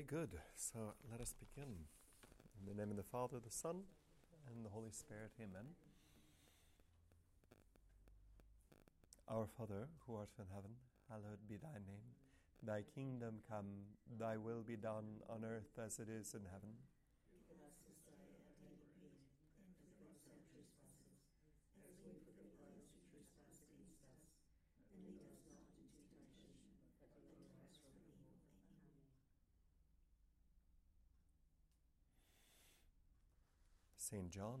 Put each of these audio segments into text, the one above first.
Very good. So let us begin. In the name of the Father, the Son, and the Holy Spirit. Amen. Our Father, who art in heaven, hallowed be thy name. Thy kingdom come, thy will be done on earth as it is in heaven. St. John.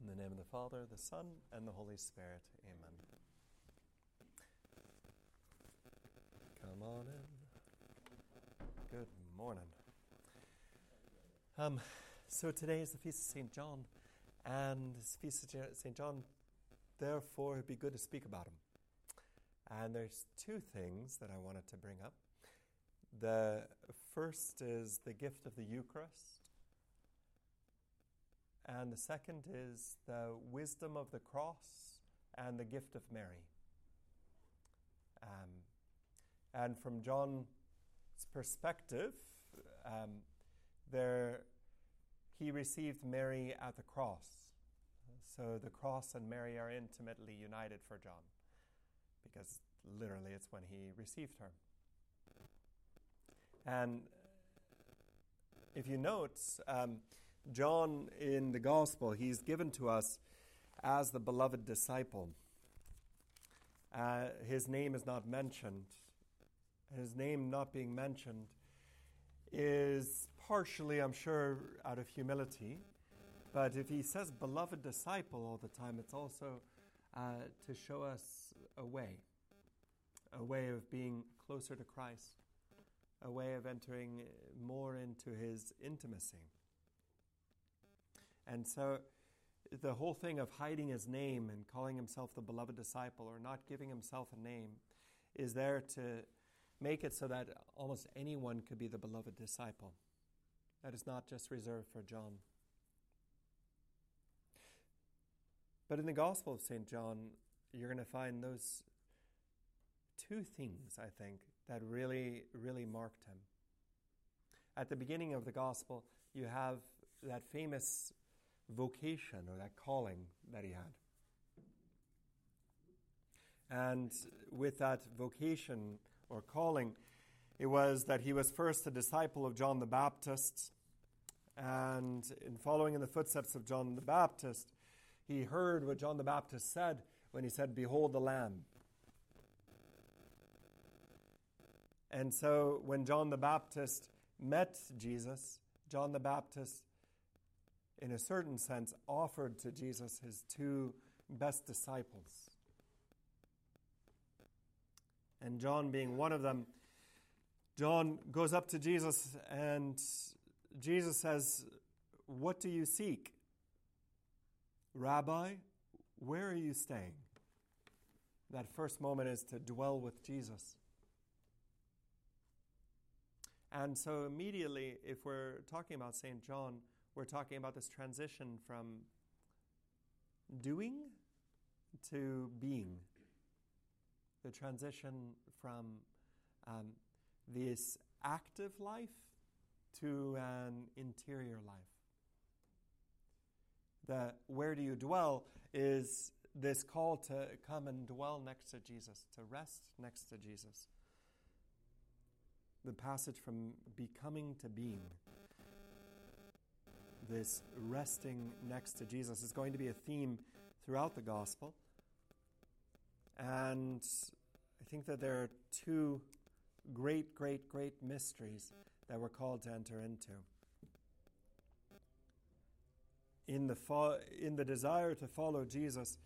In the name of the Father, the Son, and the Holy Spirit. Amen. Come on in. Good morning. Um, so today is the feast of St. John, and this feast of St. John, therefore, it'd be good to speak about him. And there's two things that I wanted to bring up. The first is the gift of the Eucharist, and the second is the wisdom of the cross and the gift of Mary. Um, and from John's perspective, um, there he received Mary at the cross. So the cross and Mary are intimately united for John, because literally it's when he received her. And if you note, um, John in the Gospel, he's given to us as the beloved disciple. Uh, his name is not mentioned. His name not being mentioned is partially, I'm sure, out of humility. But if he says beloved disciple all the time, it's also uh, to show us a way, a way of being closer to Christ, a way of entering more into his intimacy. And so the whole thing of hiding his name and calling himself the beloved disciple or not giving himself a name is there to make it so that almost anyone could be the beloved disciple. That is not just reserved for John. But in the Gospel of St. John, you're going to find those two things, I think, that really, really marked him. At the beginning of the Gospel, you have that famous vocation or that calling that he had. And with that vocation or calling, it was that he was first a disciple of John the Baptist. And in following in the footsteps of John the Baptist, he heard what John the Baptist said when he said, Behold the Lamb. And so when John the Baptist met Jesus, John the Baptist in a certain sense, offered to Jesus his two best disciples. And John being one of them, John goes up to Jesus and Jesus says, What do you seek? Rabbi, where are you staying? That first moment is to dwell with Jesus. And so, immediately, if we're talking about St. John, we're talking about this transition from doing to being. The transition from um, this active life to an interior life. The where do you dwell is this call to come and dwell next to Jesus, to rest next to Jesus. The passage from becoming to being this resting next to Jesus is going to be a theme throughout the gospel. And I think that there are two great, great, great mysteries that we're called to enter into. In the, fo- in the desire to follow Jesus,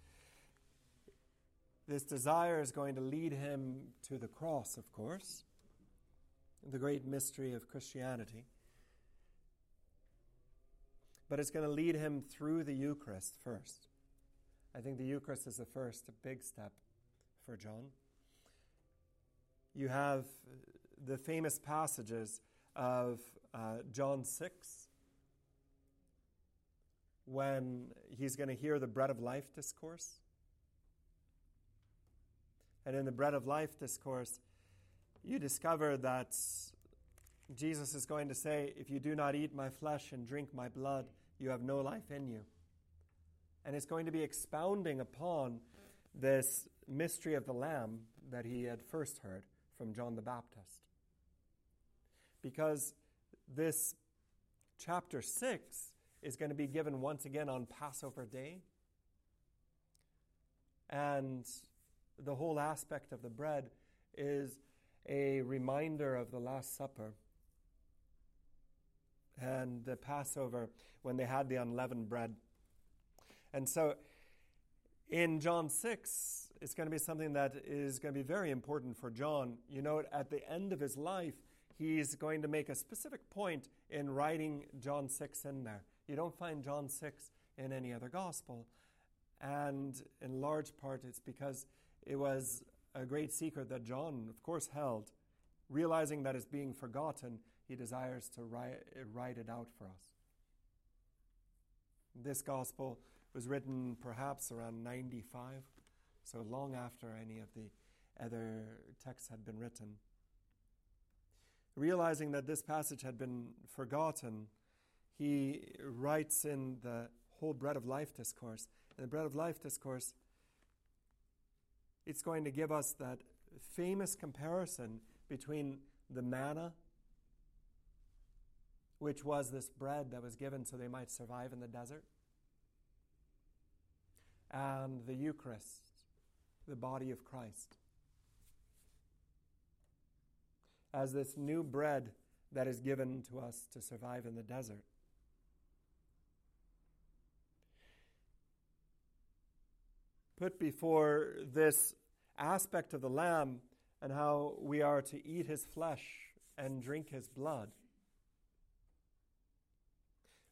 this desire is going to lead him to the cross, of course, the great mystery of Christianity but it's going to lead him through the Eucharist first. I think the Eucharist is the first big step for John. You have the famous passages of uh, John 6 when he's going to hear the bread of life discourse. And in the bread of life discourse, you discover that Jesus is going to say, If you do not eat my flesh and drink my blood, you have no life in you. And it's going to be expounding upon this mystery of the Lamb that he had first heard from John the Baptist. Because this chapter 6 is going to be given once again on Passover Day. And the whole aspect of the bread is a reminder of the Last Supper and the Passover when they had the unleavened bread. And so in John 6, it's going to be something that is going to be very important for John. You know, at the end of his life, he's going to make a specific point in writing John 6 in there. You don't find John 6 in any other gospel. And in large part, it's because it was a great secret that John, of course, held. Realizing that it's being forgotten, he desires to write, write it out for us. This gospel was written perhaps around 95, so long after any of the other texts had been written. Realizing that this passage had been forgotten, he writes in the whole Bread of Life discourse. In the Bread of Life discourse, it's going to give us that famous comparison between the manna, which was this bread that was given so they might survive in the desert, and the Eucharist, the body of Christ. As this new bread that is given to us to survive in the desert. Put before this aspect of the Lamb and how we are to eat his flesh and drink his blood.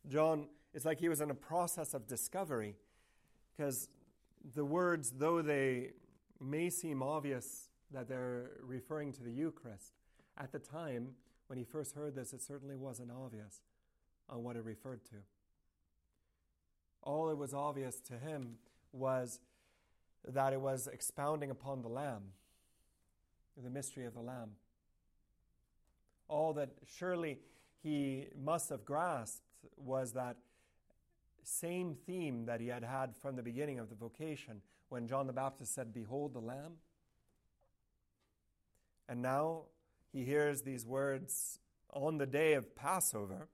John, it's like he was in a process of discovery because the words, though they may seem obvious that they're referring to the Eucharist, at the time when he first heard this, it certainly wasn't obvious on what it referred to. All it was obvious to him was that it was expounding upon the Lamb, the mystery of the Lamb. All that surely he must have grasped was that same theme that he had had from the beginning of the vocation when John the Baptist said, Behold the Lamb. And now he hears these words on the day of Passover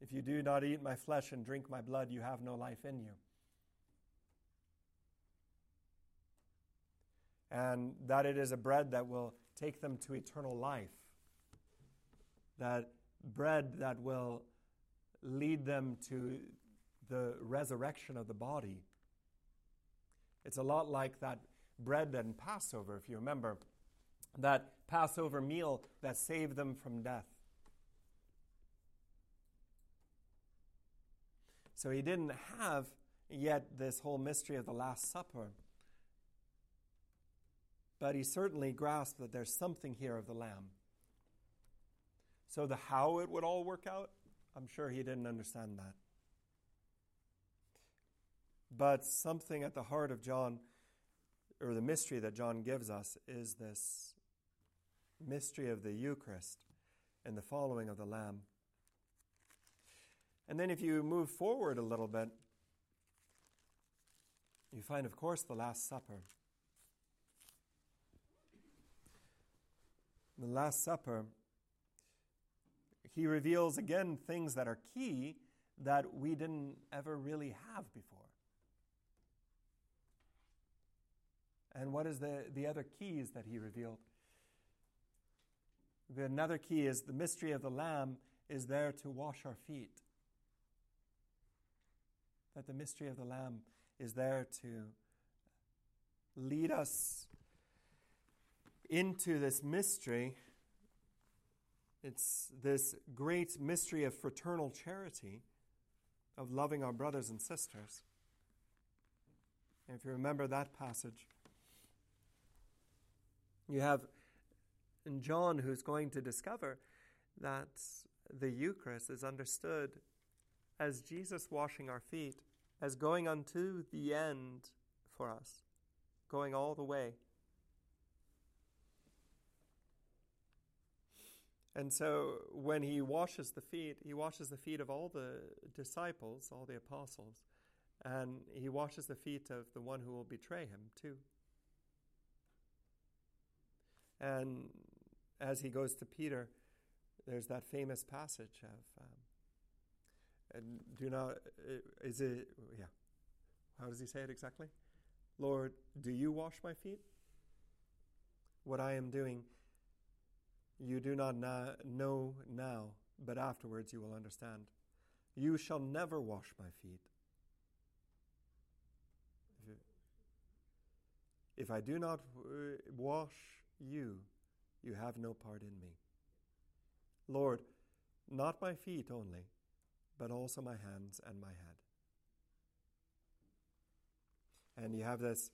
If you do not eat my flesh and drink my blood, you have no life in you. And that it is a bread that will take them to eternal life. That bread that will lead them to the resurrection of the body. It's a lot like that bread and Passover, if you remember, that Passover meal that saved them from death. So he didn't have yet this whole mystery of the Last Supper. But he certainly grasped that there's something here of the Lamb. So the how it would all work out, I'm sure he didn't understand that. But something at the heart of John, or the mystery that John gives us, is this mystery of the Eucharist and the following of the Lamb. And then if you move forward a little bit, you find, of course, the Last Supper. The Last Supper he reveals again things that are key that we didn't ever really have before. And what is the, the other keys that he revealed? The, another key is the mystery of the Lamb is there to wash our feet. That the mystery of the Lamb is there to lead us into this mystery it's this great mystery of fraternal charity, of loving our brothers and sisters. And if you remember that passage, you have John who's going to discover that the Eucharist is understood as Jesus washing our feet, as going unto the end for us, going all the way. And so when he washes the feet, he washes the feet of all the disciples, all the apostles, and he washes the feet of the one who will betray him too. And as he goes to Peter, there's that famous passage of, um, and do not, is it, yeah, how does he say it exactly? Lord, do you wash my feet? What I am doing, you do not na- know now, but afterwards you will understand. You shall never wash my feet. If I do not uh, wash you, you have no part in me. Lord, not my feet only, but also my hands and my head. And you have this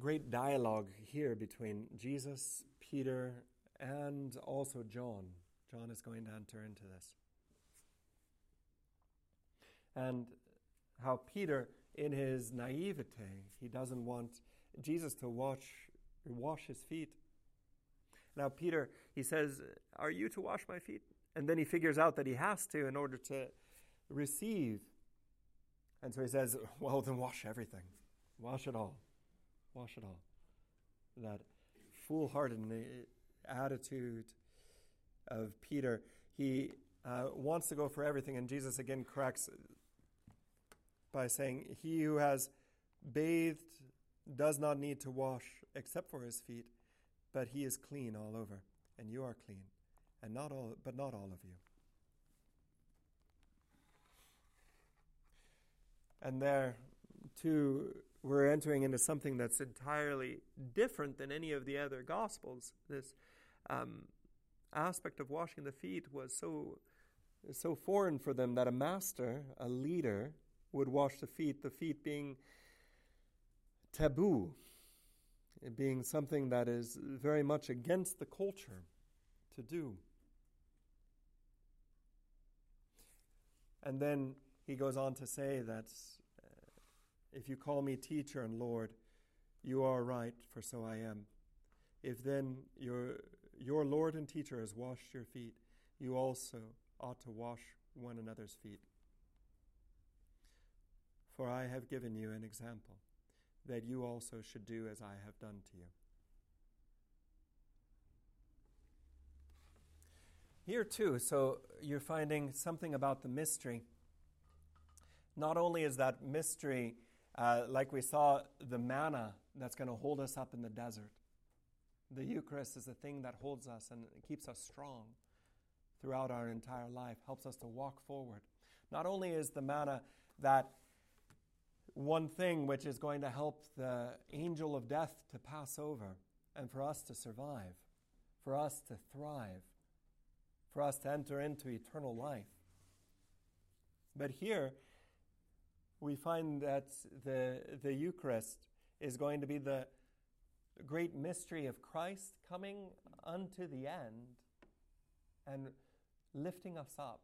great dialogue here between Jesus, Peter, and also John. John is going to enter into this. And how Peter, in his naivete, he doesn't want Jesus to wash, wash his feet. Now, Peter, he says, Are you to wash my feet? And then he figures out that he has to in order to receive. And so he says, Well, then wash everything. Wash it all. Wash it all. That foolhardy attitude of Peter, he uh, wants to go for everything, and Jesus again corrects by saying, He who has bathed does not need to wash except for his feet, but he is clean all over, and you are clean, and not all, but not all of you. And there, too, we're entering into something that's entirely different than any of the other gospels. This um, aspect of washing the feet was so so foreign for them that a master, a leader, would wash the feet. The feet being taboo, being something that is very much against the culture to do. And then he goes on to say that if you call me teacher and Lord, you are right, for so I am. If then your, your Lord and teacher has washed your feet, you also ought to wash one another's feet. For I have given you an example, that you also should do as I have done to you. Here, too, so you're finding something about the mystery. Not only is that mystery uh, like we saw, the manna that's going to hold us up in the desert. The Eucharist is the thing that holds us and keeps us strong throughout our entire life, helps us to walk forward. Not only is the manna that one thing which is going to help the angel of death to pass over and for us to survive, for us to thrive, for us to enter into eternal life. But here, we find that the, the Eucharist is going to be the great mystery of Christ coming unto the end and lifting us up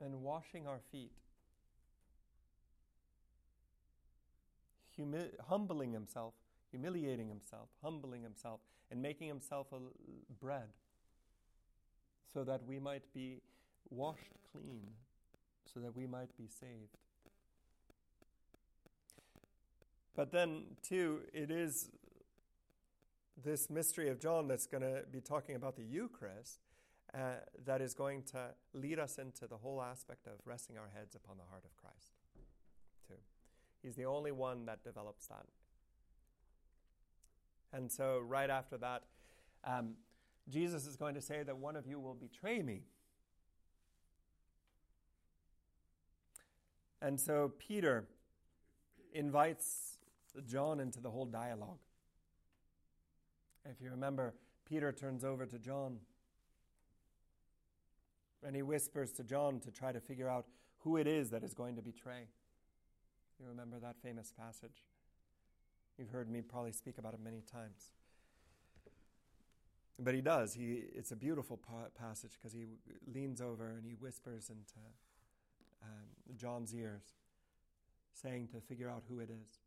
and washing our feet, Humi- humbling himself, humiliating himself, humbling himself, and making himself a bread so that we might be washed clean so that we might be saved. But then, too, it is this mystery of John that's going to be talking about the Eucharist uh, that is going to lead us into the whole aspect of resting our heads upon the heart of Christ, too. He's the only one that develops that. And so, right after that, um, Jesus is going to say that one of you will betray me. And so Peter invites John into the whole dialogue. If you remember, Peter turns over to John and he whispers to John to try to figure out who it is that is going to betray. You remember that famous passage? You've heard me probably speak about it many times. But he does. He, it's a beautiful pa- passage because he leans over and he whispers into um, John's ears, saying to figure out who it is.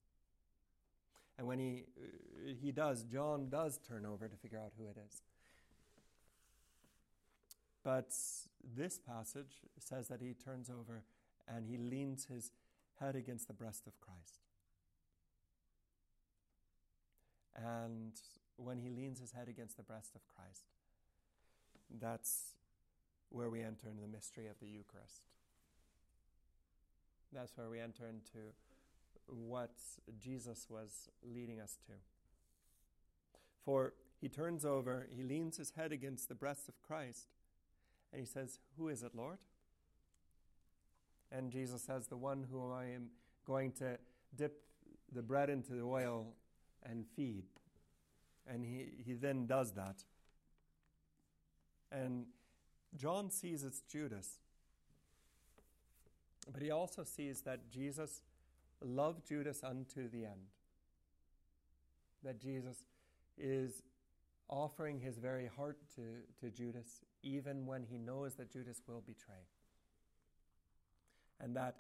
And when he, uh, he does, John does turn over to figure out who it is. But this passage says that he turns over and he leans his head against the breast of Christ. And when he leans his head against the breast of Christ, that's where we enter into the mystery of the Eucharist. That's where we enter into what Jesus was leading us to. For he turns over, he leans his head against the breast of Christ, and he says, Who is it, Lord? And Jesus says, The one whom I am going to dip the bread into the oil and feed. And he, he then does that. And John sees it's Judas. But he also sees that Jesus loved Judas unto the end. That Jesus is offering his very heart to, to Judas, even when he knows that Judas will betray. And that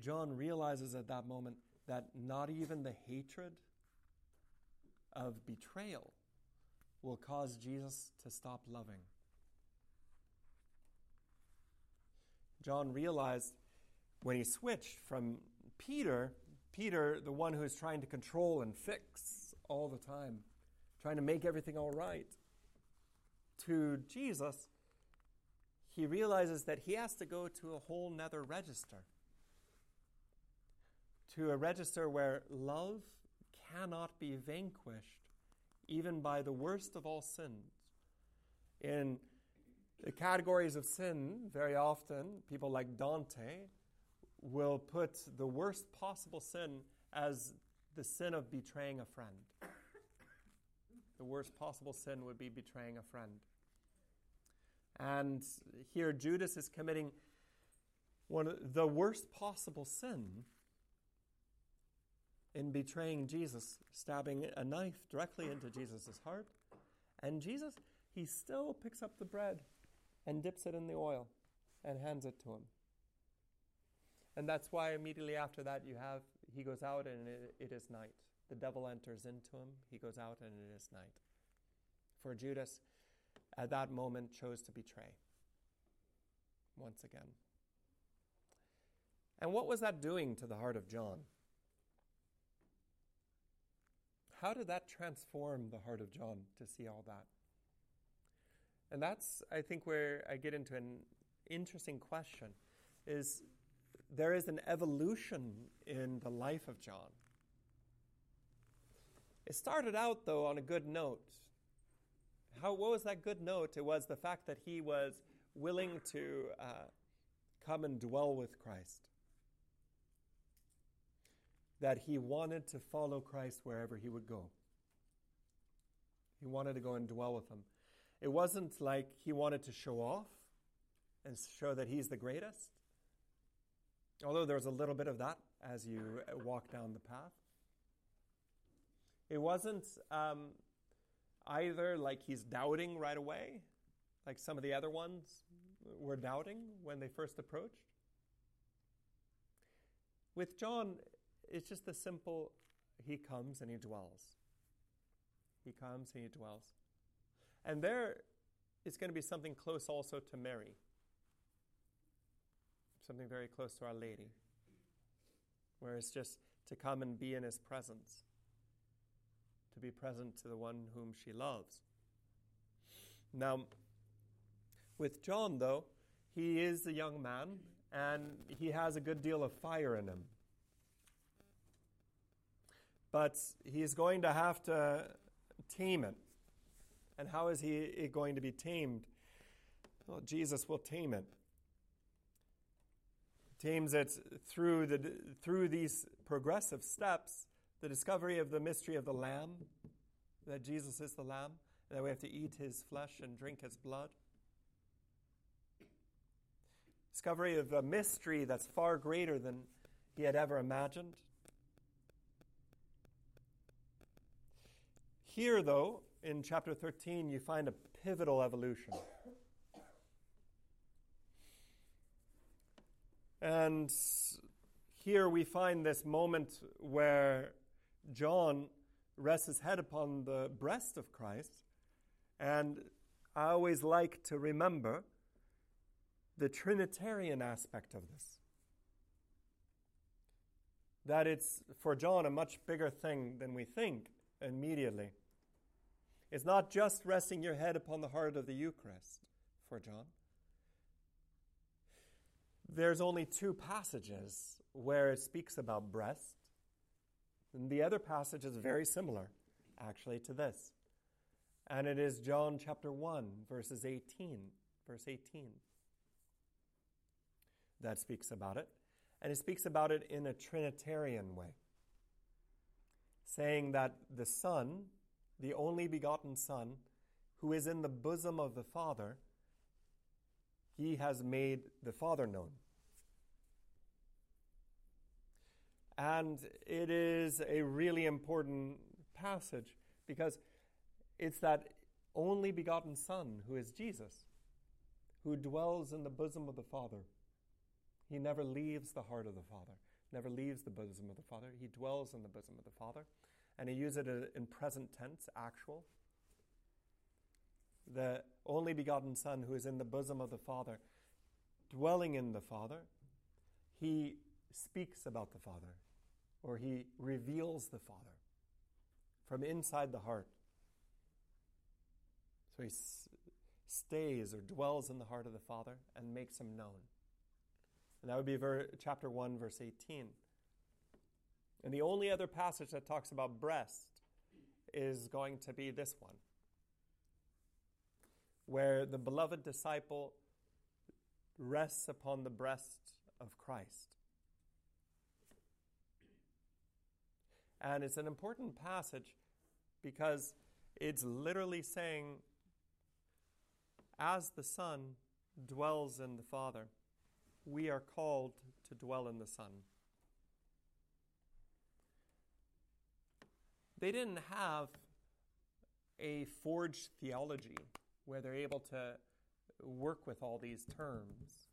John realizes at that moment that not even the hatred of betrayal will cause Jesus to stop loving. John realized when he switched from Peter, Peter, the one who is trying to control and fix all the time, trying to make everything all right, to Jesus, he realizes that he has to go to a whole nether register. To a register where love cannot be vanquished, even by the worst of all sins. In the categories of sin, very often, people like Dante will put the worst possible sin as the sin of betraying a friend. The worst possible sin would be betraying a friend. And here Judas is committing one of the worst possible sin in betraying Jesus, stabbing a knife directly into Jesus' heart. And Jesus, he still picks up the bread and dips it in the oil and hands it to him. And that's why immediately after that you have, he goes out and it, it is night. The devil enters into him, he goes out and it is night. For Judas, at that moment, chose to betray once again. And what was that doing to the heart of John? How did that transform the heart of John to see all that? And that's, I think, where I get into an interesting question is there is an evolution in the life of John. It started out, though, on a good note. How, what was that good note? It was the fact that he was willing to uh, come and dwell with Christ. That he wanted to follow Christ wherever he would go. He wanted to go and dwell with him. It wasn't like he wanted to show off and show that he's the greatest. Although there's a little bit of that as you walk down the path. It wasn't um, either like he's doubting right away, like some of the other ones were doubting when they first approached. With John, it's just the simple he comes and he dwells. He comes and he dwells. And there is going to be something close also to Mary, something very close to Our Lady, where it's just to come and be in His presence, to be present to the one whom she loves. Now, with John, though, he is a young man and he has a good deal of fire in him. But he's going to have to tame it. And how is he going to be tamed? Well, Jesus will tame it. It through, the, through these progressive steps the discovery of the mystery of the Lamb, that Jesus is the Lamb, that we have to eat his flesh and drink his blood. Discovery of a mystery that's far greater than he had ever imagined. Here, though, in chapter 13, you find a pivotal evolution. And here we find this moment where John rests his head upon the breast of Christ. And I always like to remember the Trinitarian aspect of this. That it's, for John, a much bigger thing than we think immediately. It's not just resting your head upon the heart of the Eucharist for John. There's only two passages where it speaks about breast, and the other passage is very similar, actually, to this. And it is John chapter 1, verses 18, verse 18, that speaks about it. And it speaks about it in a Trinitarian way, saying that the Son, the only begotten Son, who is in the bosom of the Father, he has made the Father known. And it is a really important passage because it's that only begotten Son who is Jesus, who dwells in the bosom of the Father. He never leaves the heart of the Father, never leaves the bosom of the Father. He dwells in the bosom of the Father. And he uses it in present tense, actual. The only begotten Son who is in the bosom of the Father, dwelling in the Father, he speaks about the Father, or he reveals the Father from inside the heart. So he s- stays or dwells in the heart of the Father and makes him known. And that would be ver- chapter 1, verse 18. And the only other passage that talks about breast is going to be this one, where the beloved disciple rests upon the breast of Christ. And it's an important passage because it's literally saying, as the Son dwells in the Father, we are called to dwell in the Son. They didn't have a forged theology where they're able to work with all these terms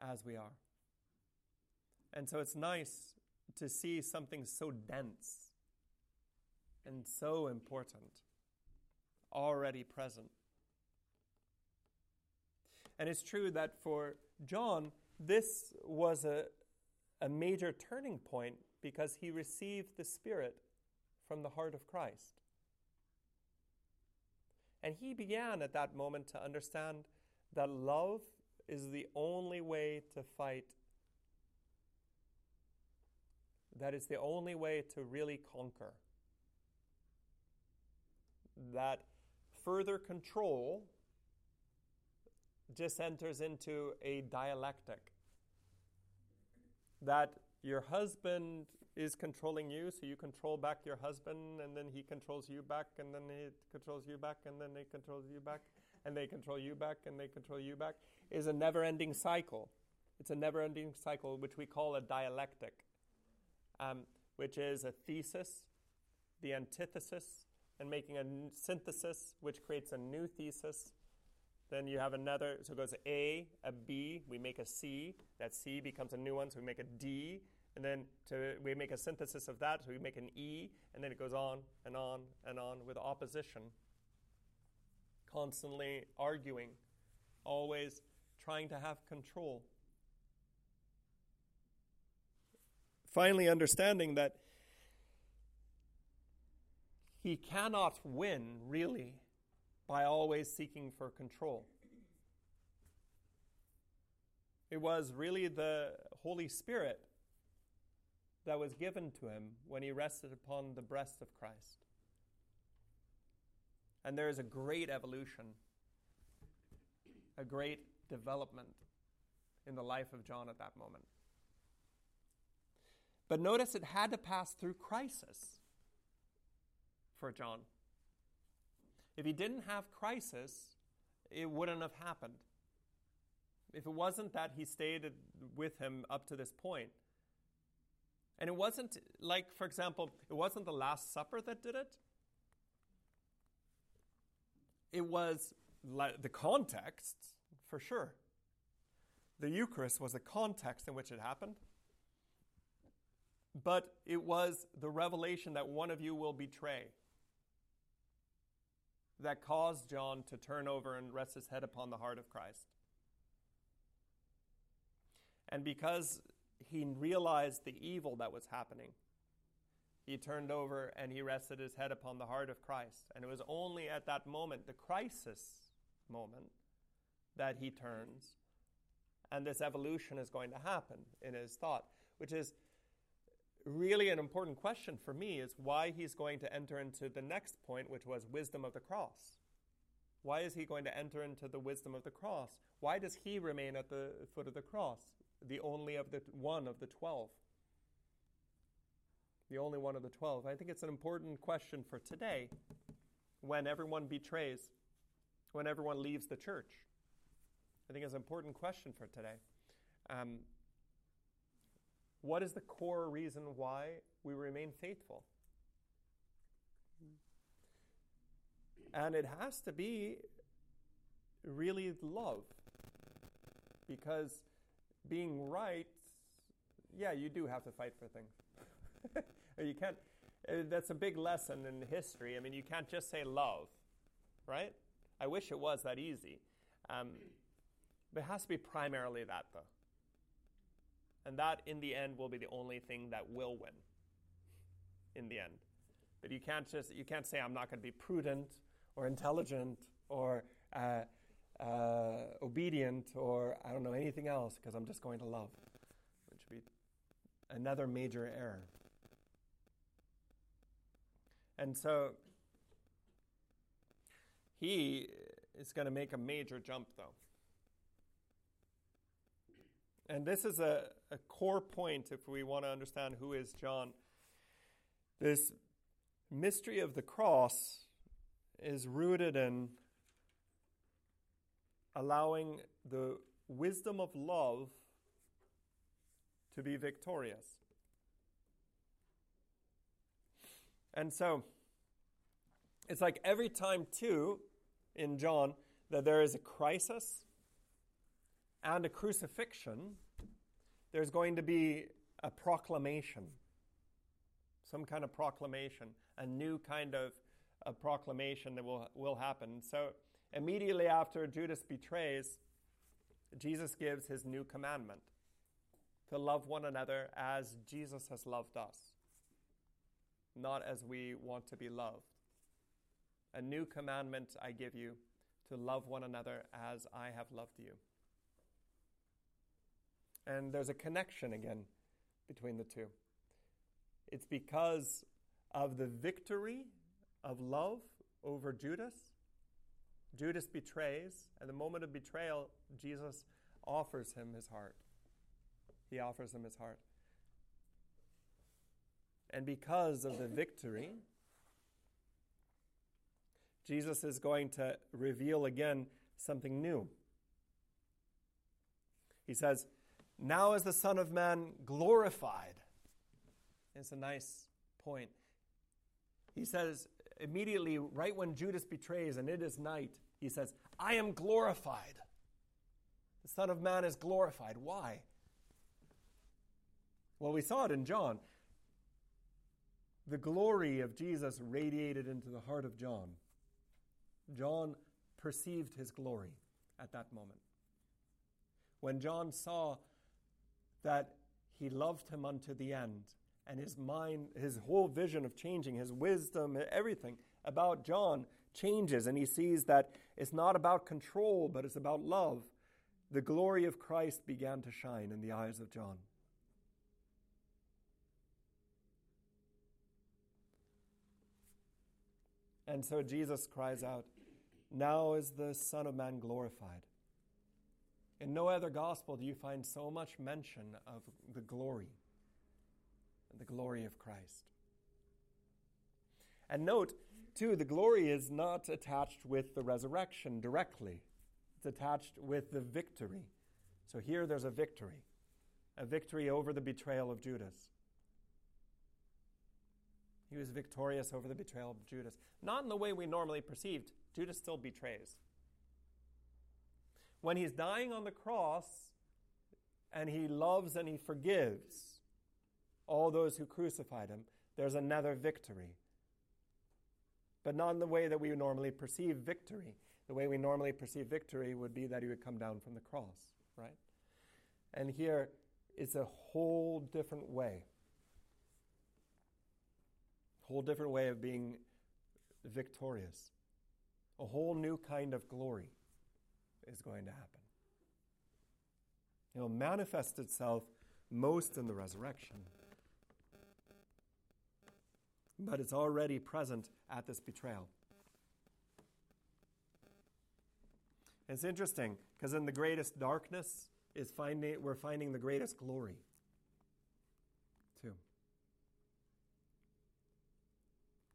as we are. And so it's nice to see something so dense and so important already present. And it's true that for John, this was a, a major turning point because he received the Spirit from the heart of Christ. And he began at that moment to understand that love is the only way to fight that is the only way to really conquer. That further control just enters into a dialectic. That your husband is controlling you, so you control back your husband, and then he controls you back, and then he controls you back, and then they control you back, and they control you back, and they control you back, is a never ending cycle. It's a never ending cycle, which we call a dialectic um, which is a thesis, the antithesis, and making a n- synthesis, which creates a new thesis. Then you have another, so it goes A, a B, we make a C. That C becomes a new one, so we make a D. And then to, we make a synthesis of that, so we make an E. And then it goes on and on and on with opposition. Constantly arguing, always trying to have control. finally understanding that he cannot win, really, by always seeking for control. It was really the Holy Spirit that was given to him when he rested upon the breast of Christ. And there is a great evolution, a great development in the life of John at that moment. But notice it had to pass through crisis for John. If he didn't have crisis, it wouldn't have happened. If it wasn't that he stayed with him up to this point. And it wasn't like, for example, it wasn't the Last Supper that did it. It was the context, for sure. The Eucharist was the context in which it happened but it was the revelation that one of you will betray. that caused John to turn over and rest his head upon the heart of Christ. And because he realized the evil that was happening, he turned over and he rested his head upon the heart of Christ. And it was only at that moment, the crisis moment, that he turns. And this evolution is going to happen in his thought, which is really an important question for me is why he's going to enter into the next point, which was wisdom of the cross. Why is he going to enter into the wisdom of the cross? Why does he remain at the foot of the cross, the only of the one of the twelve? The only one of the twelve. I think it's an important question for today when everyone betrays, when everyone leaves the church. I think it's an important question for today. Um, what is the core reason why we remain faithful? And it has to be really love. Because being right, yeah, you do have to fight for things. you can't, uh, that's a big lesson in history. I mean, you can't just say love, right? I wish it was that easy. Um, but it has to be primarily that, though. And that, in the end, will be the only thing that will win. In the end, but you can't just you can't say I'm not going to be prudent or intelligent or uh, uh, obedient or I don't know anything else because I'm just going to love, which would be another major error. And so he is going to make a major jump, though. And this is a, a core point if we want to understand who is John. This mystery of the cross is rooted in allowing the wisdom of love to be victorious. And so, it's like every time, too, in John, that there is a crisis and a crucifixion, there's going to be a proclamation, some kind of proclamation, a new kind of a proclamation that will, will happen. So immediately after Judas betrays, Jesus gives his new commandment to love one another as Jesus has loved us, not as we want to be loved. A new commandment I give you to love one another as I have loved you. And there's a connection again between the two. It's because of the victory of love over Judas. Judas betrays, and the moment of betrayal, Jesus offers him his heart. He offers him his heart. And because of the victory, Jesus is going to reveal again something new. He says, now is the Son of Man glorified. It's a nice point. He says, immediately, right when Judas betrays and it is night, he says, I am glorified. The Son of Man is glorified. Why? Well, we saw it in John. The glory of Jesus radiated into the heart of John. John perceived his glory at that moment. When John saw that he loved him unto the end. And his mind, his whole vision of changing, his wisdom, everything about John changes, and he sees that it's not about control, but it's about love. The glory of Christ began to shine in the eyes of John. And so Jesus cries out, Now is the Son of Man glorified. In no other gospel do you find so much mention of the glory, the glory of Christ. And note, too, the glory is not attached with the resurrection directly, it's attached with the victory. So here there's a victory, a victory over the betrayal of Judas. He was victorious over the betrayal of Judas. Not in the way we normally perceived. Judas still betrays when he's dying on the cross and he loves and he forgives all those who crucified him, there's another victory. but not in the way that we normally perceive victory. The way we normally perceive victory would be that he would come down from the cross, right? And here it's a whole different way. Whole different way of being victorious. A whole new kind of glory is going to happen. It will manifest itself most in the resurrection. But it's already present at this betrayal. It's interesting because in the greatest darkness is finding we're finding the greatest glory too.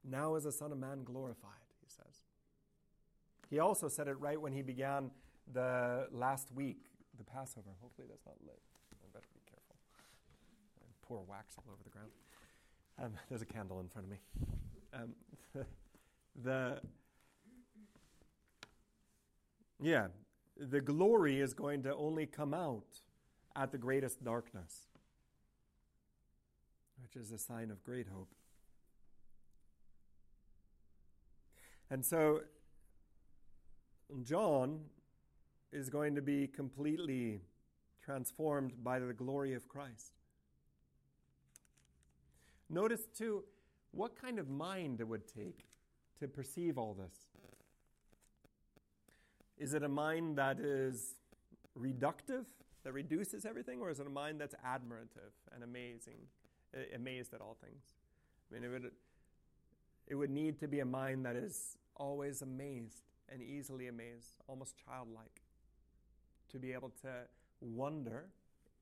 Now is the Son of Man glorified, he says. He also said it right when he began the last week, the Passover. Hopefully that's not lit. I better be careful. I pour wax all over the ground. Um, there's a candle in front of me. Um, the yeah, the glory is going to only come out at the greatest darkness, which is a sign of great hope. And so, John is going to be completely transformed by the glory of Christ. Notice, too, what kind of mind it would take to perceive all this. Is it a mind that is reductive, that reduces everything, or is it a mind that's admirative and amazing, amazed at all things? I mean, it would, it would need to be a mind that is always amazed and easily amazed, almost childlike, to be able to wonder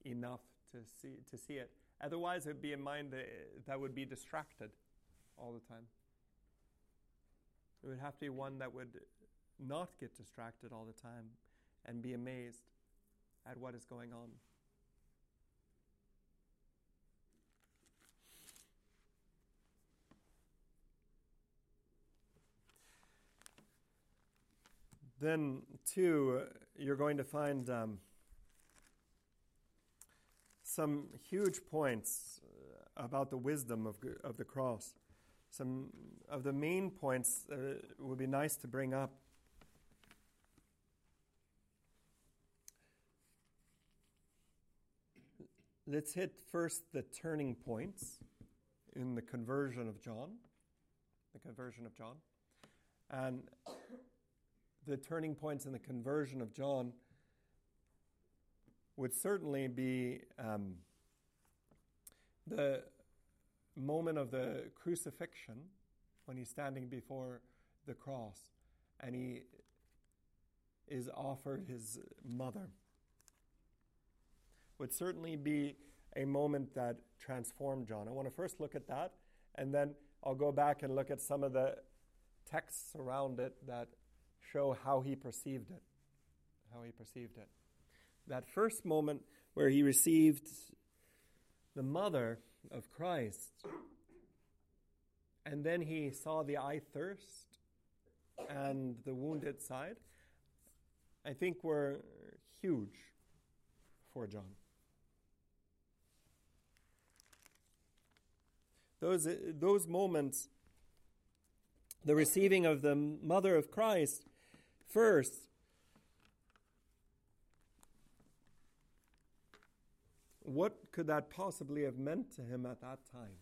enough to see, to see it. Otherwise, it would be a mind that, that would be distracted all the time. It would have to be one that would not get distracted all the time and be amazed at what is going on. Then, two, you're going to find um, some huge points about the wisdom of, of the cross. Some of the main points uh, would be nice to bring up let's hit first the turning points in the conversion of John, the conversion of John. And the turning points in the conversion of John would certainly be um, the moment of the crucifixion when he's standing before the cross and he is offered his mother would certainly be a moment that transformed John. I want to first look at that, and then I'll go back and look at some of the texts around it that show how he perceived it. How he perceived it. That first moment where he received the mother of Christ, and then he saw the eye thirst and the wounded side, I think were huge for John. those, those moments, the receiving of the mother of Christ first, what could that possibly have meant to him at that time?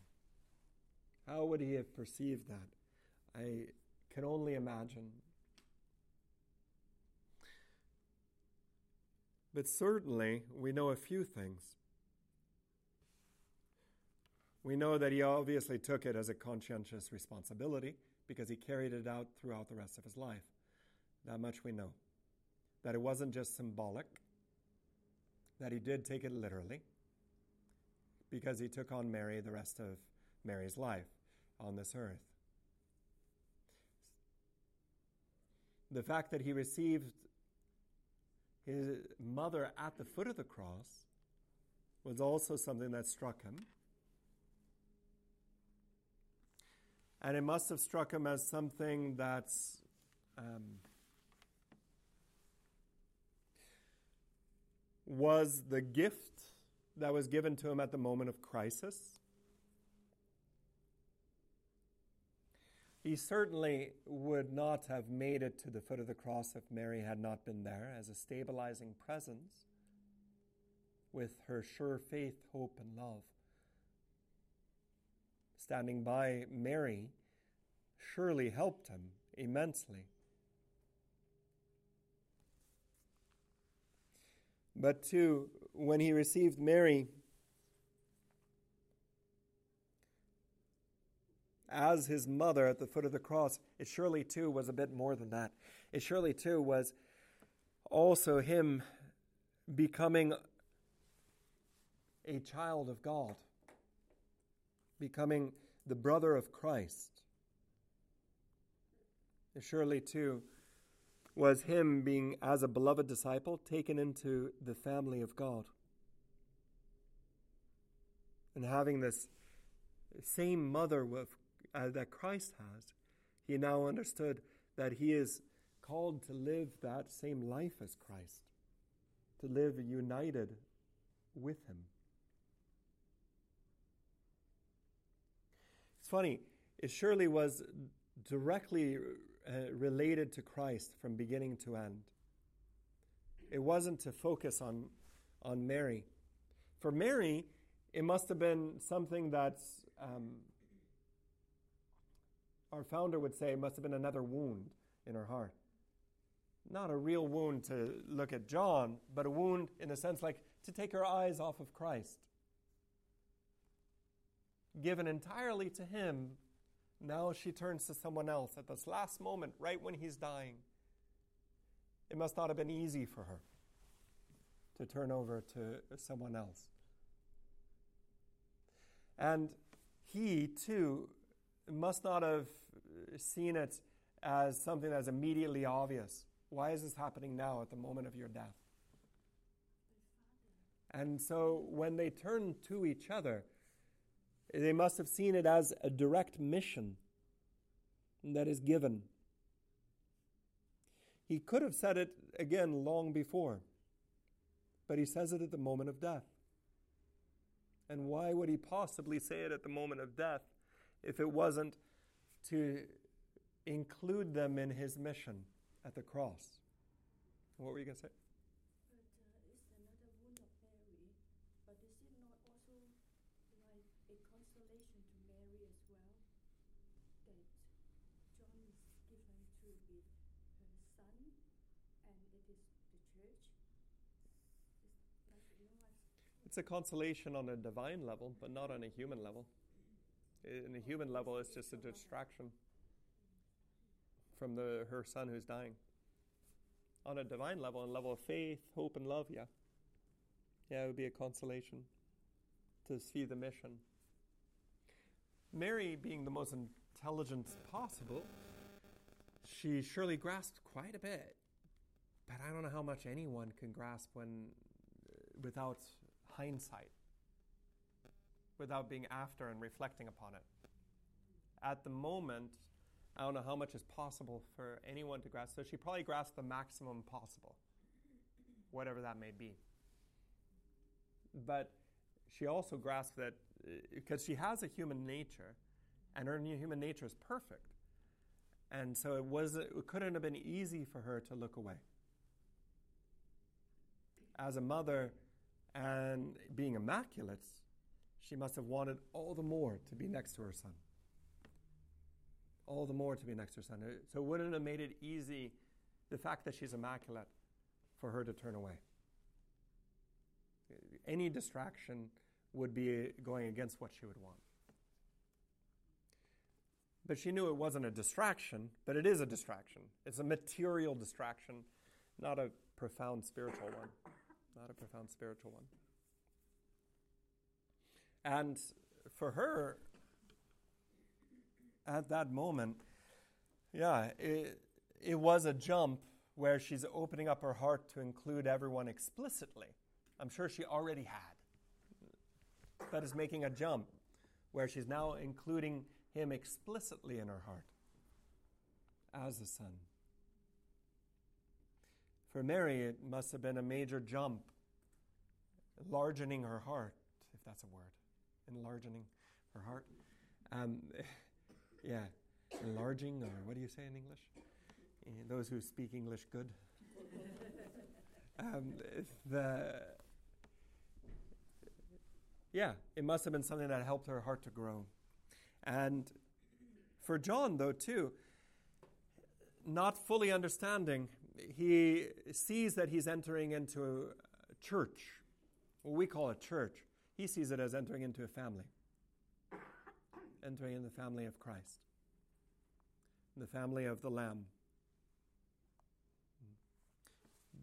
How would he have perceived that? I can only imagine. But certainly, we know a few things. We know that he obviously took it as a conscientious responsibility because he carried it out throughout the rest of his life. That much we know. That it wasn't just symbolic, that he did take it literally because he took on Mary the rest of Mary's life on this earth. The fact that he received his mother at the foot of the cross was also something that struck him. And it must have struck him as something that's um, was the gift that was given to him at the moment of crisis. He certainly would not have made it to the foot of the cross if Mary had not been there as a stabilizing presence with her sure faith, hope, and love. Standing by Mary surely helped him immensely. But too, when he received Mary as his mother at the foot of the cross, it surely too was a bit more than that. It surely too was also him becoming a child of God, becoming the brother of Christ. It surely too was him being, as a beloved disciple, taken into the family of God. And having this same mother with, uh, that Christ has, he now understood that he is called to live that same life as Christ, to live united with him. It's funny, it surely was directly uh, related to Christ from beginning to end. It wasn't to focus on, on Mary. For Mary, it must have been something that's, um, our founder would say, must have been another wound in her heart. Not a real wound to look at John, but a wound in a sense like to take her eyes off of Christ. Given entirely to Him now she turns to someone else at this last moment, right when he's dying. It must not have been easy for her to turn over to someone else. And he, too, must not have seen it as something that's immediately obvious. Why is this happening now at the moment of your death? And so when they turn to each other, they must have seen it as a direct mission that is given. He could have said it again long before, but he says it at the moment of death. And why would he possibly say it at the moment of death if it wasn't to include them in his mission at the cross? What were you going to say? It's a consolation on a divine level, but not on a human level. In a human level, it's just a distraction from the, her son who's dying. On a divine level, on level of faith, hope, and love, yeah. Yeah, it would be a consolation to see the mission. Mary, being the most intelligent possible, she surely grasped quite a bit. But I don't know how much anyone can grasp when uh, without hindsight without being after and reflecting upon it. At the moment, I don't know how much is possible for anyone to grasp. So she probably grasped the maximum possible, whatever that may be. But she also grasped that uh, because she has a human nature, and her human nature is perfect. And so it, was, it couldn't have been easy for her to look away. As a mother, and being immaculate, she must have wanted all the more to be next to her son. All the more to be next to her son. So, wouldn't have made it easy, the fact that she's immaculate, for her to turn away? Any distraction would be going against what she would want. But she knew it wasn't a distraction, but it is a distraction. It's a material distraction, not a profound spiritual one not a profound spiritual one. And for her, at that moment, yeah, it, it was a jump where she's opening up her heart to include everyone explicitly. I'm sure she already had. But is making a jump where she's now including him explicitly in her heart as a son. For Mary, it must have been a major jump, enlarging her heart, if that's a word, enlarging her heart. Um, yeah, enlarging, or what do you say in English? Eh, those who speak English good. um, the yeah, it must have been something that helped her heart to grow. And for John, though, too, not fully understanding, he sees that he's entering into a church, what we call a church. He sees it as entering into a family, entering in the family of Christ, the family of the Lamb.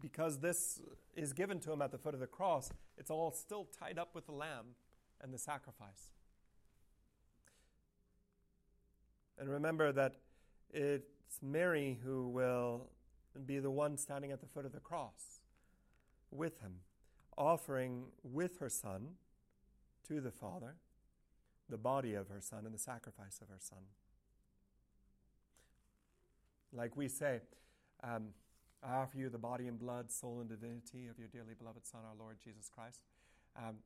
Because this is given to him at the foot of the cross, it's all still tied up with the Lamb and the sacrifice. And remember that it's Mary who will be the one standing at the foot of the cross with him, offering with her son to the Father the body of her son and the sacrifice of her son. Like we say, um, I offer you the body and blood, soul and divinity of your dearly beloved Son, our Lord Jesus Christ. Um,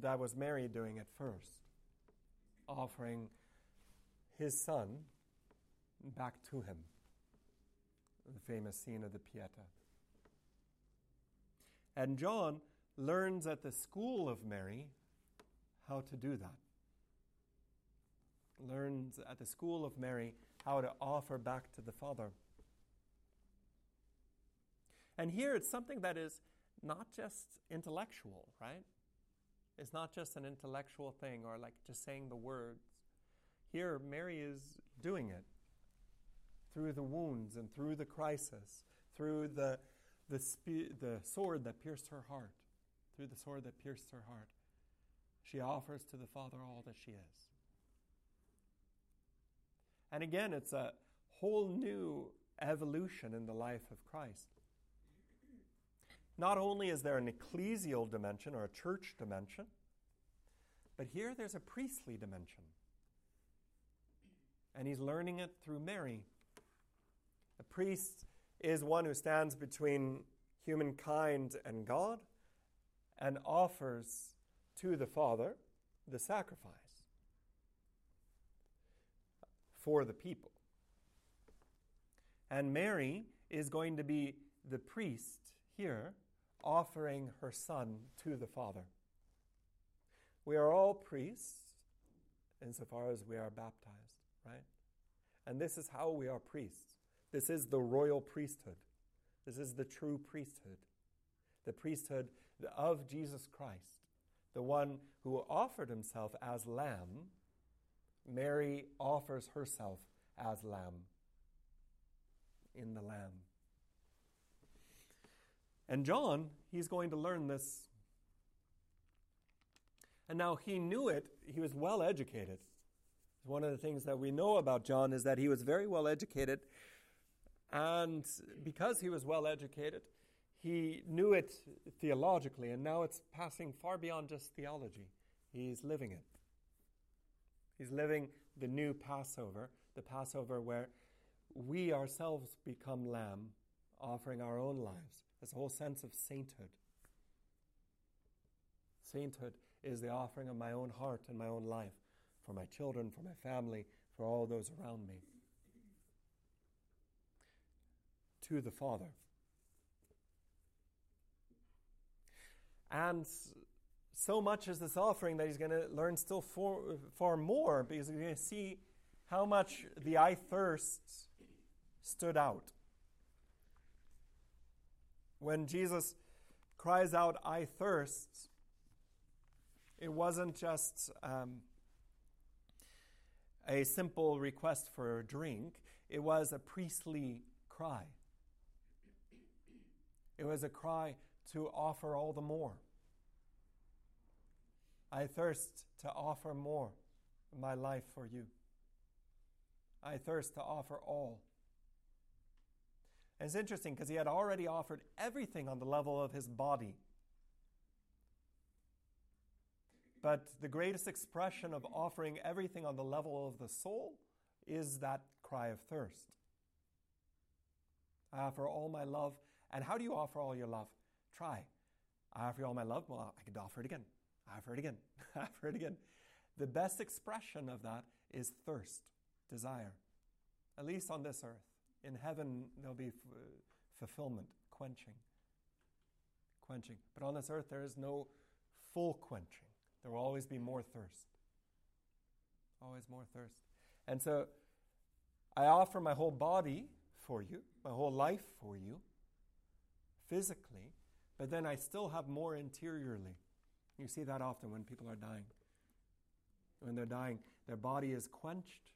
that was Mary doing it first, offering his son back to him. The famous scene of the Pieta. And John learns at the school of Mary how to do that. Learns at the school of Mary how to offer back to the Father. And here it's something that is not just intellectual, right? It's not just an intellectual thing or like just saying the words. Here, Mary is doing it through the wounds and through the crisis, through the, the, spe- the sword that pierced her heart, through the sword that pierced her heart. She offers to the Father all that she is. And again, it's a whole new evolution in the life of Christ. Not only is there an ecclesial dimension or a church dimension, but here there's a priestly dimension. And he's learning it through Mary. A priest is one who stands between humankind and God and offers to the Father the sacrifice for the people. And Mary is going to be the priest here offering her son to the Father. We are all priests insofar as we are baptized, right? And this is how we are priests. This is the royal priesthood. This is the true priesthood. The priesthood of Jesus Christ, the one who offered himself as lamb. Mary offers herself as lamb in the lamb. And John, he's going to learn this. And now he knew it, he was well educated. One of the things that we know about John is that he was very well educated. And because he was well educated, he knew it theologically, and now it's passing far beyond just theology. He's living it. He's living the new Passover, the Passover where we ourselves become lamb, offering our own lives. A whole sense of sainthood. Sainthood is the offering of my own heart and my own life for my children, for my family, for all those around me. To the Father. And so much is this offering that he's going to learn still far, far more because he's going to see how much the I thirst stood out when Jesus cries out, I thirst, it wasn't just um, a simple request for a drink, it was a priestly cry. It was a cry to offer all the more. I thirst to offer more my life for you. I thirst to offer all. And it's interesting because he had already offered everything on the level of his body. But the greatest expression of offering everything on the level of the soul is that cry of thirst. I offer all my love. And how do you offer all your love? Try. I offer you all my love. Well, I could offer it again. I offer it again. I offer it again. The best expression of that is thirst, desire. at least on this earth. In heaven, there'll be f- uh, fulfillment, quenching. Quenching. But on this earth, there is no full quenching. There will always be more thirst. Always more thirst. And so I offer my whole body for you, my whole life for you, physically, but then I still have more interiorly. You see that often when people are dying. When they're dying, their body is quenched,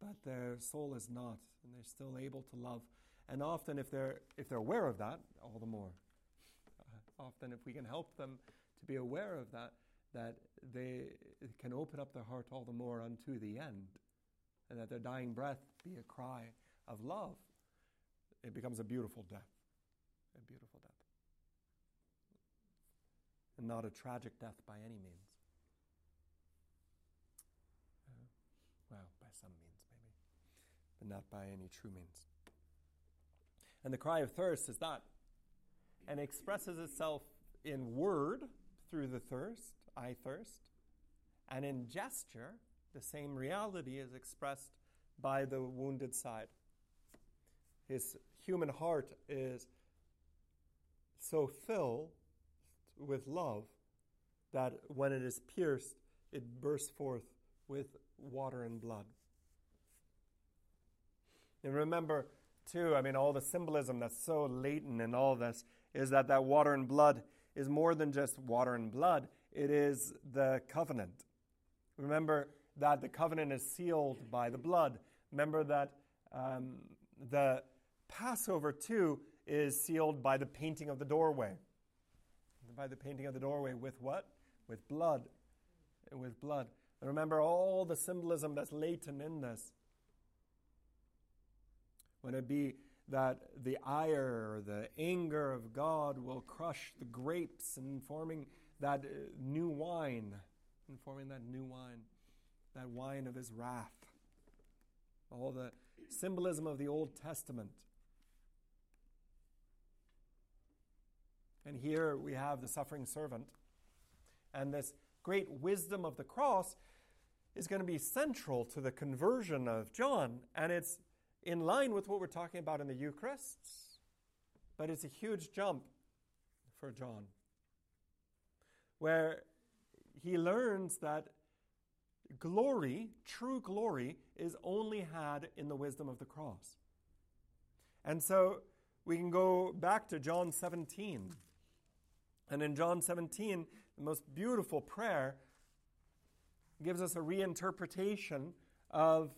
but their soul is not, and they're still able to love. And often, if they're, if they're aware of that, all the more. Uh, often, if we can help them to be aware of that, that they can open up their heart all the more unto the end, and that their dying breath be a cry of love, it becomes a beautiful death. A beautiful death. And not a tragic death by any means. Uh, well, by some means, maybe, but not by any true means. And the cry of thirst is that, and expresses itself in word through the thirst, I thirst, and in gesture, the same reality is expressed by the wounded side. His human heart is so filled with love that when it is pierced, it bursts forth with water and blood. And remember, too, I mean, all the symbolism that's so latent in all this is that that water and blood is more than just water and blood, it is the covenant. Remember that the covenant is sealed by the blood. Remember that um, the Passover, too, is sealed by the painting of the doorway. By the painting of the doorway with what? With blood. With blood. And remember all the symbolism that's latent in this. When it be that the ire or the anger of God will crush the grapes and forming that uh, new wine, and forming that new wine, that wine of his wrath. All the symbolism of the Old Testament. And here we have the suffering servant. And this great wisdom of the cross is going to be central to the conversion of John. And it's in line with what we're talking about in the Eucharist, but it's a huge jump for John, where he learns that glory, true glory, is only had in the wisdom of the cross. And so we can go back to John 17. And in John 17, the most beautiful prayer gives us a reinterpretation of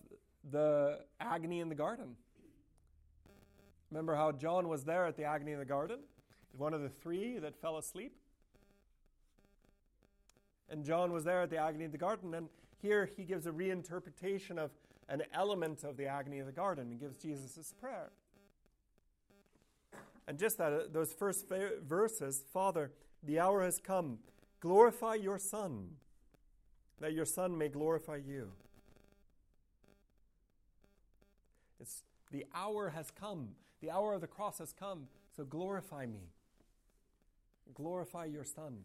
the agony in the garden. Remember how John was there at the agony in the garden? One of the three that fell asleep. And John was there at the agony of the garden, and here he gives a reinterpretation of an element of the agony of the garden and gives Jesus prayer. And just that, uh, those first verses Father, the hour has come. Glorify your Son, that your Son may glorify you. It's the hour has come. The hour of the cross has come. So glorify me. Glorify your Son.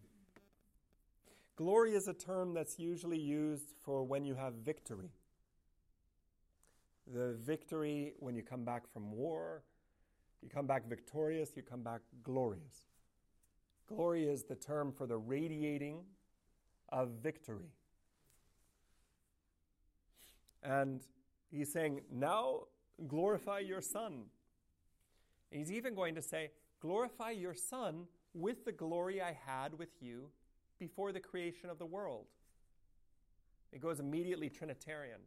Glory is a term that's usually used for when you have victory. The victory when you come back from war, you come back victorious, you come back glorious. Glory is the term for the radiating of victory. And he's saying, now glorify your Son. And he's even going to say, glorify your Son with the glory I had with you before the creation of the world. It goes immediately Trinitarian,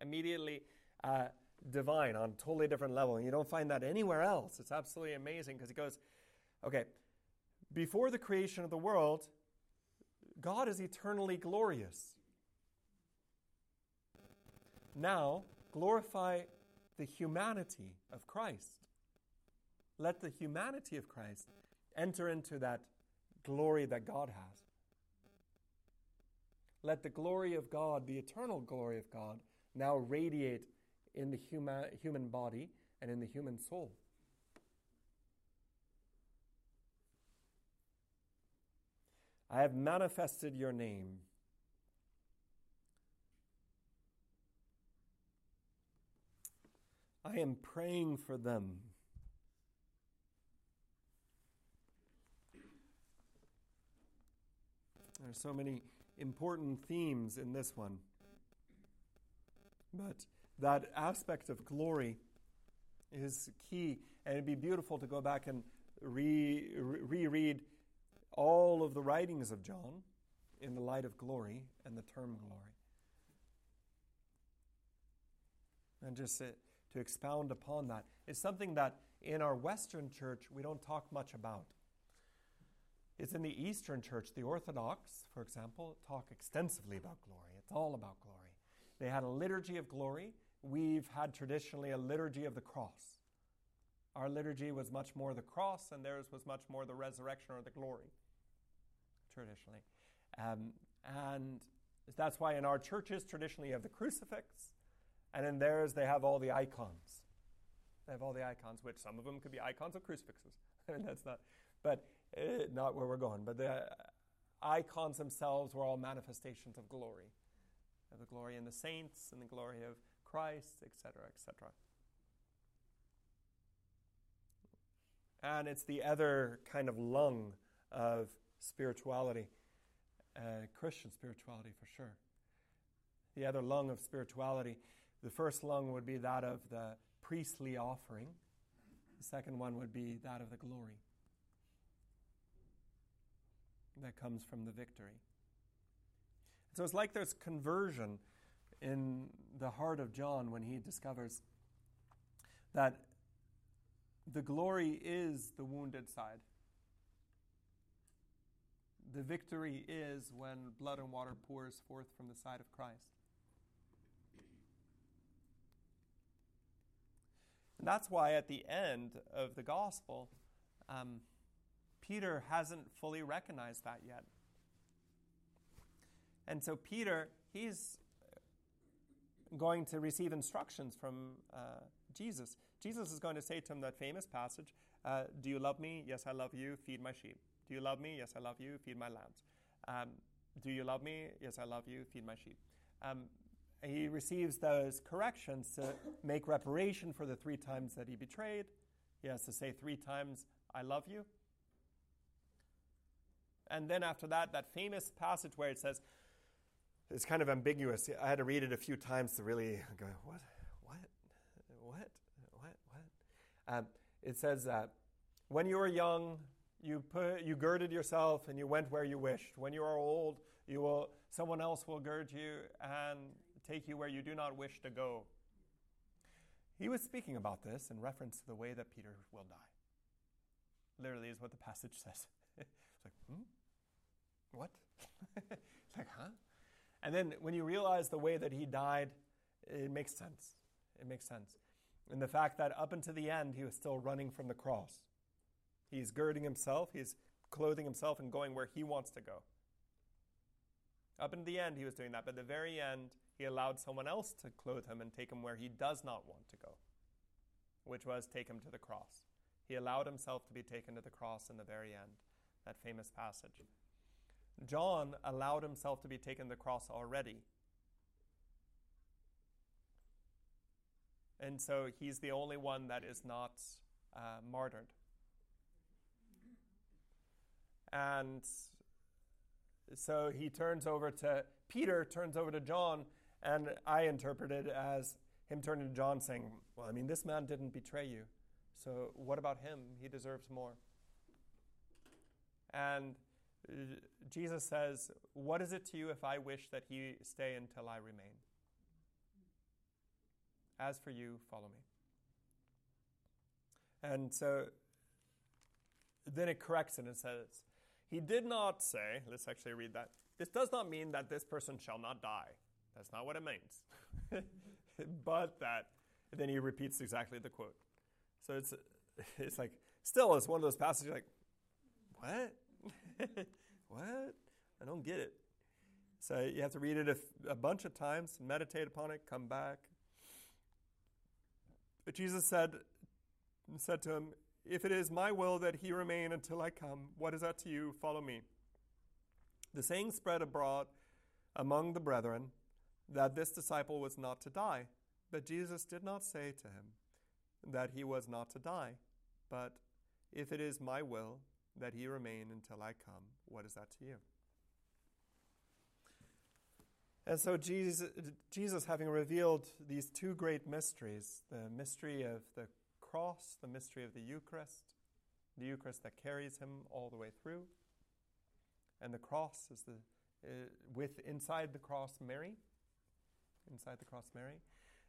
immediately uh, divine on a totally different level. And you don't find that anywhere else. It's absolutely amazing because he goes, okay, before the creation of the world, God is eternally glorious. Now, glorify the humanity of Christ. Let the humanity of Christ enter into that glory that God has. Let the glory of God, the eternal glory of God, now radiate in the human, human body and in the human soul. I have manifested your name I am praying for them. There are so many important themes in this one. But that aspect of glory is key, and it'd be beautiful to go back and re- reread all of the writings of John in the light of glory and the term glory. And just to, expound upon that is something that in our Western church we don't talk much about. It's in the Eastern church, the Orthodox, for example, talk extensively about glory. It's all about glory. They had a liturgy of glory. We've had traditionally a liturgy of the cross. Our liturgy was much more the cross, and theirs was much more the resurrection or the glory, traditionally. Um, and that's why in our churches, traditionally, you have the crucifix, and in theirs, they have all the icons. They have all the icons, which some of them could be icons of crucifixes. that's not, but uh, not where we're going. But the icons themselves were all manifestations of glory, of the glory in the saints and the glory of Christ, etc., etc. And it's the other kind of lung of spirituality, uh, Christian spirituality for sure. The other lung of spirituality, the first lung would be that of the priestly offering, the second one would be that of the glory that comes from the victory. So it's like there's conversion in the heart of John when he discovers that the glory is the wounded side. The victory is when blood and water pours forth from the side of Christ. And that's why at the end of the gospel, um, Peter hasn't fully recognized that yet. And so Peter, he's going to receive instructions from uh, Jesus. Jesus is going to say to him that famous passage uh, Do you love me? Yes, I love you. Feed my sheep. Do you love me? Yes, I love you. Feed my lambs. Um, do you love me? Yes, I love you. Feed my sheep. Um, he receives those corrections to make reparation for the three times that he betrayed. He has to say three times, I love you. And then after that, that famous passage where it says, it's kind of ambiguous. I had to read it a few times to really go, what, what, what, what, what? Um, it says that when you were young, you put, you girded yourself and you went where you wished. When you are old, you will, someone else will gird you and take you where you do not wish to go. He was speaking about this in reference to the way that Peter will die. Literally, is what the passage says. it's like, hmm? What? it's like, huh? And then when you realize the way that he died, it makes sense. It makes sense. And the fact that up until the end, he was still running from the cross. He's girding himself, he's clothing himself and going where he wants to go. Up until the end, he was doing that. But at the very end, he allowed someone else to clothe him and take him where he does not want to go, which was take him to the cross. He allowed himself to be taken to the cross in the very end, that famous passage. John allowed himself to be taken to the cross already. And so he's the only one that is not uh, martyred. And so he turns over to Peter, turns over to John, and I interpret it as him turning to John saying, Well, I mean, this man didn't betray you. So what about him? He deserves more. And Jesus says, What is it to you if I wish that he stay until I remain? As for you, follow me. And so then it corrects it and says, He did not say, let's actually read that. This does not mean that this person shall not die. That's not what it means. but that, then he repeats exactly the quote. So it's, it's like, still, it's one of those passages like, what? what? I don't get it. So you have to read it a, a bunch of times, meditate upon it, come back. But Jesus said, said to him, If it is my will that he remain until I come, what is that to you? Follow me. The saying spread abroad among the brethren that this disciple was not to die. But Jesus did not say to him, that he was not to die, but if it is my will that he remain until I come, what is that to you? And so, Jesus, Jesus, having revealed these two great mysteries the mystery of the cross, the mystery of the Eucharist, the Eucharist that carries him all the way through, and the cross is the uh, with inside the cross Mary, inside the cross Mary.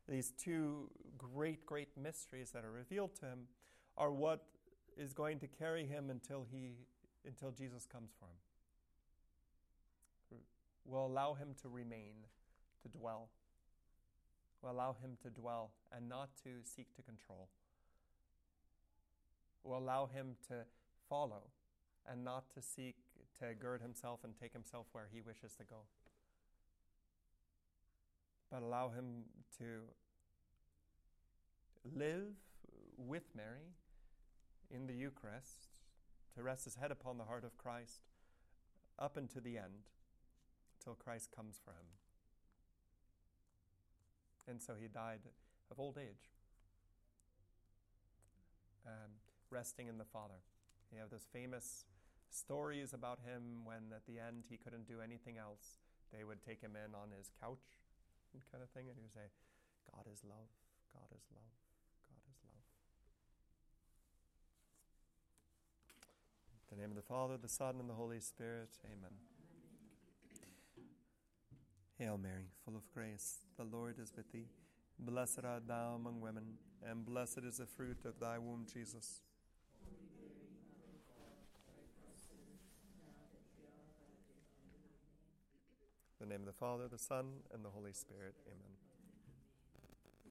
These two great, great mysteries that are revealed to him are what is going to carry him until he until Jesus comes for him. Will allow him to remain, to dwell. Will allow him to dwell and not to seek to control. Will allow him to follow and not to seek to gird himself and take himself where he wishes to go. But allow him to live with Mary in the Eucharist, to rest his head upon the heart of Christ up unto the end, till Christ comes for him. And so he died of old age, um, resting in the Father. You have those famous stories about him when at the end he couldn't do anything else. They would take him in on his couch and kind of thing, and he would say, God is love, God is love, God is love. In the name of the Father, the Son, and the Holy Spirit, amen. Hail Mary, full of grace, the Lord is with thee. Blessed art thou among women, and blessed is the fruit of thy womb, Jesus. In the name of the Father, the Son, and the Holy Spirit, amen.